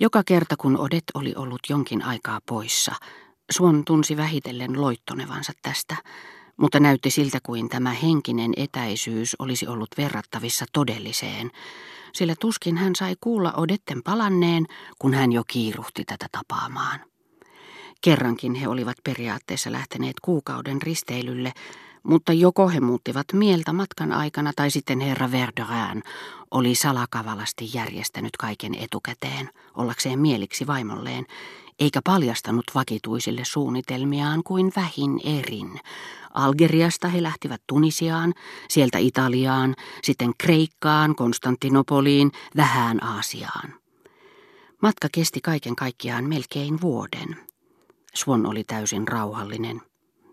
Joka kerta kun Odet oli ollut jonkin aikaa poissa, Suon tunsi vähitellen loittonevansa tästä, mutta näytti siltä kuin tämä henkinen etäisyys olisi ollut verrattavissa todelliseen, sillä tuskin hän sai kuulla Odetten palanneen, kun hän jo kiiruhti tätä tapaamaan. Kerrankin he olivat periaatteessa lähteneet kuukauden risteilylle, mutta joko he muuttivat mieltä matkan aikana tai sitten herra Verderin oli salakavalasti järjestänyt kaiken etukäteen ollakseen mieliksi vaimolleen, eikä paljastanut vakituisille suunnitelmiaan kuin vähin erin. Algeriasta he lähtivät Tunisiaan, sieltä Italiaan, sitten Kreikkaan, Konstantinopoliin, vähän Aasiaan. Matka kesti kaiken kaikkiaan melkein vuoden. Swan oli täysin rauhallinen,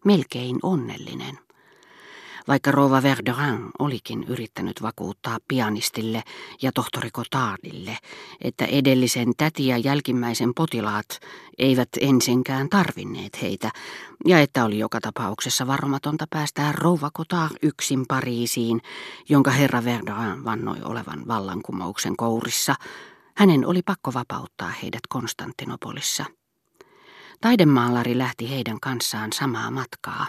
melkein onnellinen vaikka Rova Verderin olikin yrittänyt vakuuttaa pianistille ja tohtori Cotardille, että edellisen täti ja jälkimmäisen potilaat eivät ensinkään tarvinneet heitä, ja että oli joka tapauksessa varomatonta päästää Rova Cotard yksin Pariisiin, jonka herra Verderin vannoi olevan vallankumouksen kourissa, hänen oli pakko vapauttaa heidät Konstantinopolissa. Taidemaalari lähti heidän kanssaan samaa matkaa.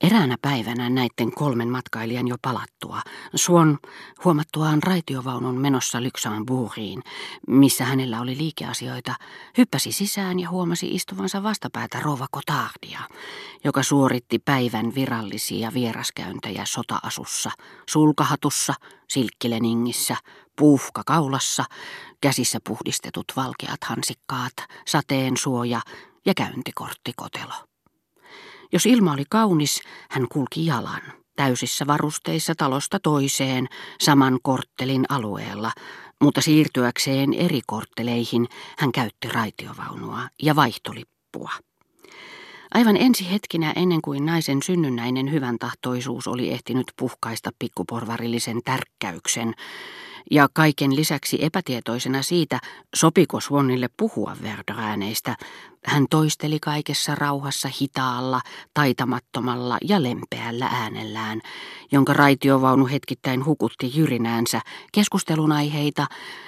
Eräänä päivänä näiden kolmen matkailijan jo palattua, Suon huomattuaan raitiovaunun menossa Luxemburgiin, missä hänellä oli liikeasioita, hyppäsi sisään ja huomasi istuvansa vastapäätä Rova Kotardia, joka suoritti päivän virallisia vieraskäyntejä sotaasussa, sulkahatussa, silkkileningissä, puuhka kaulassa, käsissä puhdistetut valkeat hansikkaat, sateen suoja ja käyntikorttikotelo. Jos ilma oli kaunis, hän kulki jalan, täysissä varusteissa talosta toiseen, saman korttelin alueella, mutta siirtyäkseen eri kortteleihin hän käytti raitiovaunua ja vaihtolippua. Aivan ensi hetkinä ennen kuin naisen synnynnäinen hyvän tahtoisuus oli ehtinyt puhkaista pikkuporvarillisen tärkkäyksen, ja kaiken lisäksi epätietoisena siitä, sopiko Swannille puhua Verdrääneistä, hän toisteli kaikessa rauhassa hitaalla, taitamattomalla ja lempeällä äänellään, jonka raitiovaunu hetkittäin hukutti jyrinäänsä keskustelun aiheita,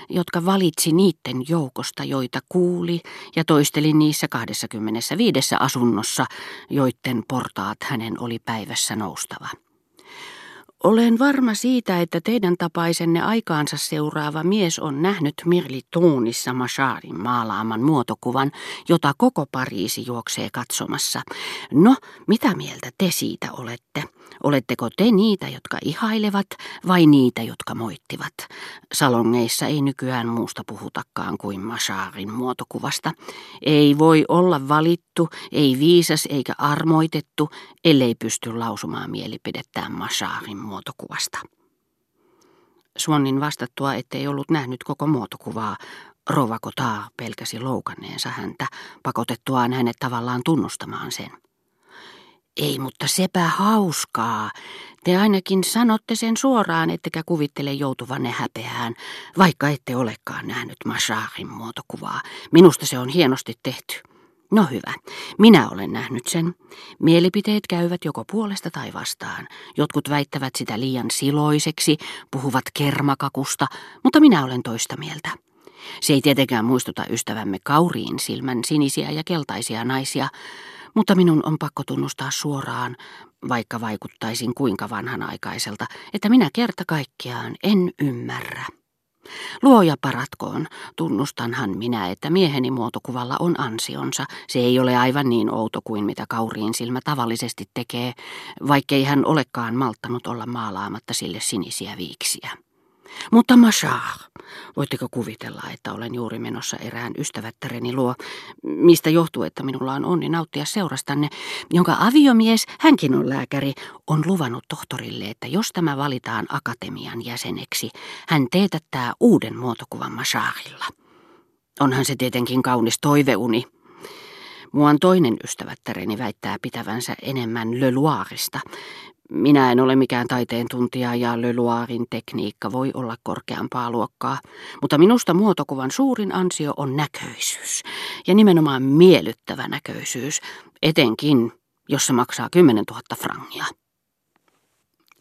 jotka valitsi niiden joukosta, joita kuuli ja toisteli niissä 25 asunnossa, joiden portaat hänen oli päivässä noustava. Olen varma siitä, että teidän tapaisenne aikaansa seuraava mies on nähnyt Mirli Tuunissa Macharin maalaaman muotokuvan, jota koko Pariisi juoksee katsomassa. No, mitä mieltä te siitä olette? Oletteko te niitä, jotka ihailevat vai niitä, jotka moittivat? Salongeissa ei nykyään muusta puhutakaan kuin Macharin muotokuvasta. Ei voi olla valittu, ei viisas eikä armoitettu, ellei pysty lausumaan mielipidettään Macharin muotokuvasta. Swannin vastattua, ettei ollut nähnyt koko muotokuvaa, Rova Kotaa pelkäsi loukanneensa häntä, pakotettuaan hänet tavallaan tunnustamaan sen. Ei, mutta sepä hauskaa. Te ainakin sanotte sen suoraan, ettekä kuvittele joutuvanne häpeään, vaikka ette olekaan nähnyt Masharin muotokuvaa. Minusta se on hienosti tehty. No hyvä, minä olen nähnyt sen. Mielipiteet käyvät joko puolesta tai vastaan. Jotkut väittävät sitä liian siloiseksi, puhuvat kermakakusta, mutta minä olen toista mieltä. Se ei tietenkään muistuta ystävämme kauriin silmän sinisiä ja keltaisia naisia, mutta minun on pakko tunnustaa suoraan, vaikka vaikuttaisin kuinka vanhanaikaiselta, että minä kerta kaikkiaan en ymmärrä. Luoja paratkoon, tunnustanhan minä, että mieheni muotokuvalla on ansionsa. Se ei ole aivan niin outo kuin mitä kauriin silmä tavallisesti tekee, vaikkei hän olekaan malttanut olla maalaamatta sille sinisiä viiksiä. Mutta Mashar, voitteko kuvitella, että olen juuri menossa erään ystävättäreni luo, mistä johtuu, että minulla on onni nauttia seurastanne, jonka aviomies, hänkin on lääkäri, on luvannut tohtorille, että jos tämä valitaan akatemian jäseneksi, hän teetättää uuden muotokuvan Masharilla. Onhan se tietenkin kaunis toiveuni. Muan toinen ystävättäreni väittää pitävänsä enemmän Leloirista, minä en ole mikään taiteen tuntija ja Leloirin tekniikka voi olla korkeampaa luokkaa, mutta minusta muotokuvan suurin ansio on näköisyys ja nimenomaan miellyttävä näköisyys, etenkin jos se maksaa 10 000 frangia.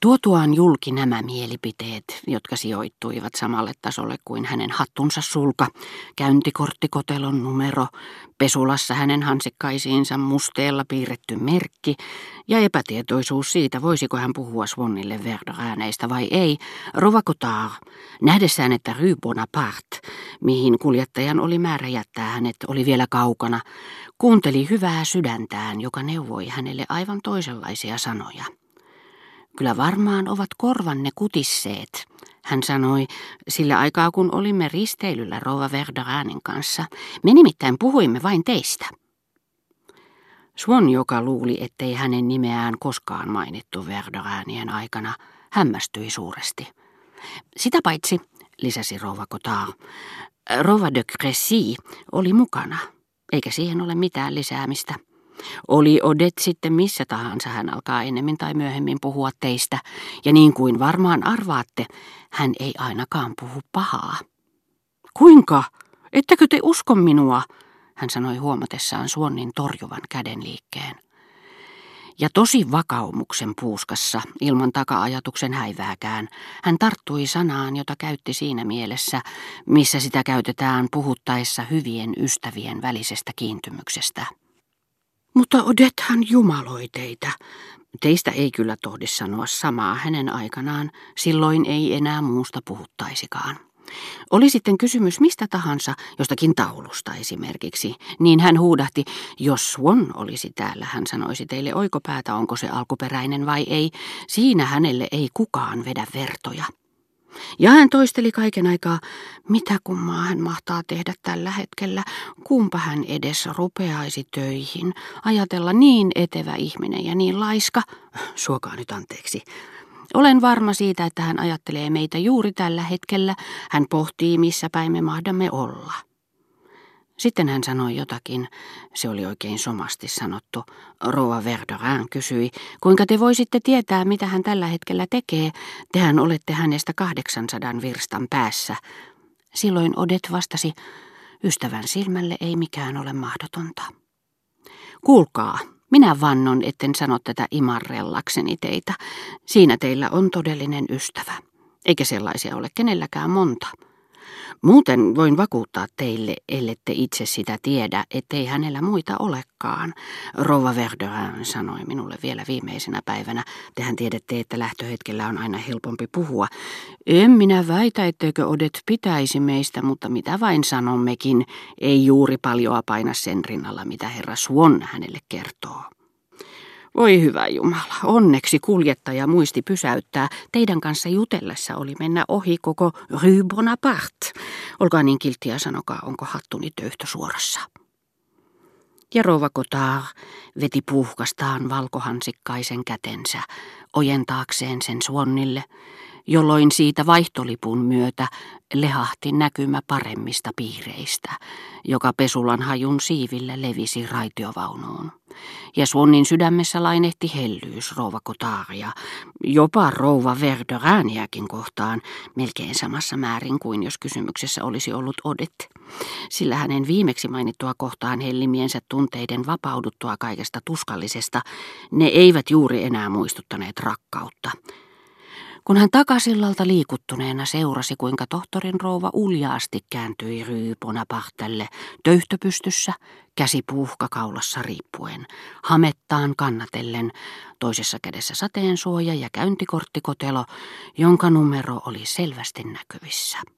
Tuotuaan julki nämä mielipiteet, jotka sijoittuivat samalle tasolle kuin hänen hattunsa sulka, käyntikorttikotelon numero, pesulassa hänen hansikkaisiinsa musteella piirretty merkki ja epätietoisuus siitä, voisiko hän puhua Swannille Verdorääneistä vai ei, Rova Cotard, nähdessään, että Rue Bonaparte, mihin kuljettajan oli määrä jättää hänet, oli vielä kaukana, kuunteli hyvää sydäntään, joka neuvoi hänelle aivan toisenlaisia sanoja. Kyllä varmaan ovat korvanne kutisseet, hän sanoi, sillä aikaa kun olimme risteilyllä Rova Verderanin kanssa. Me nimittäin puhuimme vain teistä. Swan, joka luuli, ettei hänen nimeään koskaan mainittu Verderanien aikana, hämmästyi suuresti. Sitä paitsi, lisäsi Rova Cotard, Rova de Cressy oli mukana, eikä siihen ole mitään lisäämistä. Oli Odet sitten missä tahansa, hän alkaa ennemmin tai myöhemmin puhua teistä, ja niin kuin varmaan arvaatte, hän ei ainakaan puhu pahaa. Kuinka? Ettekö te usko minua? Hän sanoi huomatessaan Suonnin torjuvan kädenliikkeen. Ja tosi vakaumuksen puuskassa, ilman taka-ajatuksen häivääkään, hän tarttui sanaan, jota käytti siinä mielessä, missä sitä käytetään puhuttaessa hyvien ystävien välisestä kiintymyksestä. Mutta Odethan jumaloi teitä. Teistä ei kyllä tohdi sanoa samaa hänen aikanaan, silloin ei enää muusta puhuttaisikaan. Oli sitten kysymys mistä tahansa, jostakin taulusta esimerkiksi, niin hän huudahti, jos Swan olisi täällä, hän sanoisi teille oikopäätä, onko se alkuperäinen vai ei, siinä hänelle ei kukaan vedä vertoja. Ja hän toisteli kaiken aikaa, mitä kummaa hän mahtaa tehdä tällä hetkellä, kumpa hän edes rupeaisi töihin, ajatella niin etevä ihminen ja niin laiska, suokaa nyt anteeksi. Olen varma siitä, että hän ajattelee meitä juuri tällä hetkellä, hän pohtii missä päin me mahdamme olla. Sitten hän sanoi jotakin, se oli oikein somasti sanottu. Roa Verdorin kysyi, kuinka te voisitte tietää, mitä hän tällä hetkellä tekee. Tehän olette hänestä 800 virstan päässä. Silloin Odet vastasi, ystävän silmälle ei mikään ole mahdotonta. Kuulkaa, minä vannon, etten sano tätä imarrellakseni teitä. Siinä teillä on todellinen ystävä. Eikä sellaisia ole kenelläkään monta. Muuten voin vakuuttaa teille, ellette itse sitä tiedä, ettei hänellä muita olekaan. Rova Verderin sanoi minulle vielä viimeisenä päivänä. Tehän tiedätte, että lähtöhetkellä on aina helpompi puhua. En minä väitä, etteikö Odet pitäisi meistä, mutta mitä vain sanommekin, ei juuri paljoa paina sen rinnalla, mitä herra Swan hänelle kertoo. Voi hyvä Jumala, onneksi kuljettaja muisti pysäyttää. Teidän kanssa jutellessa oli mennä ohi koko Rue Bonaparte. Olkaa niin kilttiä sanokaa, onko hattuni töyhtö suorassa. Ja rouva Cotard veti puhkastaan valkohansikkaisen kätensä, ojentaakseen sen suonnille, jolloin siitä vaihtolipun myötä lehahti näkymä paremmista piireistä, joka pesulan hajun siivillä levisi raitiovaunuun. Ja Suonnin sydämessä lainehti hellyys rouva Kotaaria, jopa rouva Verderääniäkin kohtaan, melkein samassa määrin kuin jos kysymyksessä olisi ollut Odet. Sillä hänen viimeksi mainittua kohtaan hellimiensä tunteiden vapauduttua kaikesta tuskallisesta, ne eivät juuri enää muistuttaneet rakkautta. Kun hän takasillalta liikuttuneena seurasi, kuinka tohtorin rouva uljaasti kääntyi Rue Bonapartelle töyhtöpystyssä, käsi puuhkakaulassa riippuen, hamettaan kannatellen, toisessa kädessä sateensuoja ja käyntikorttikotelo, jonka numero oli selvästi näkyvissä.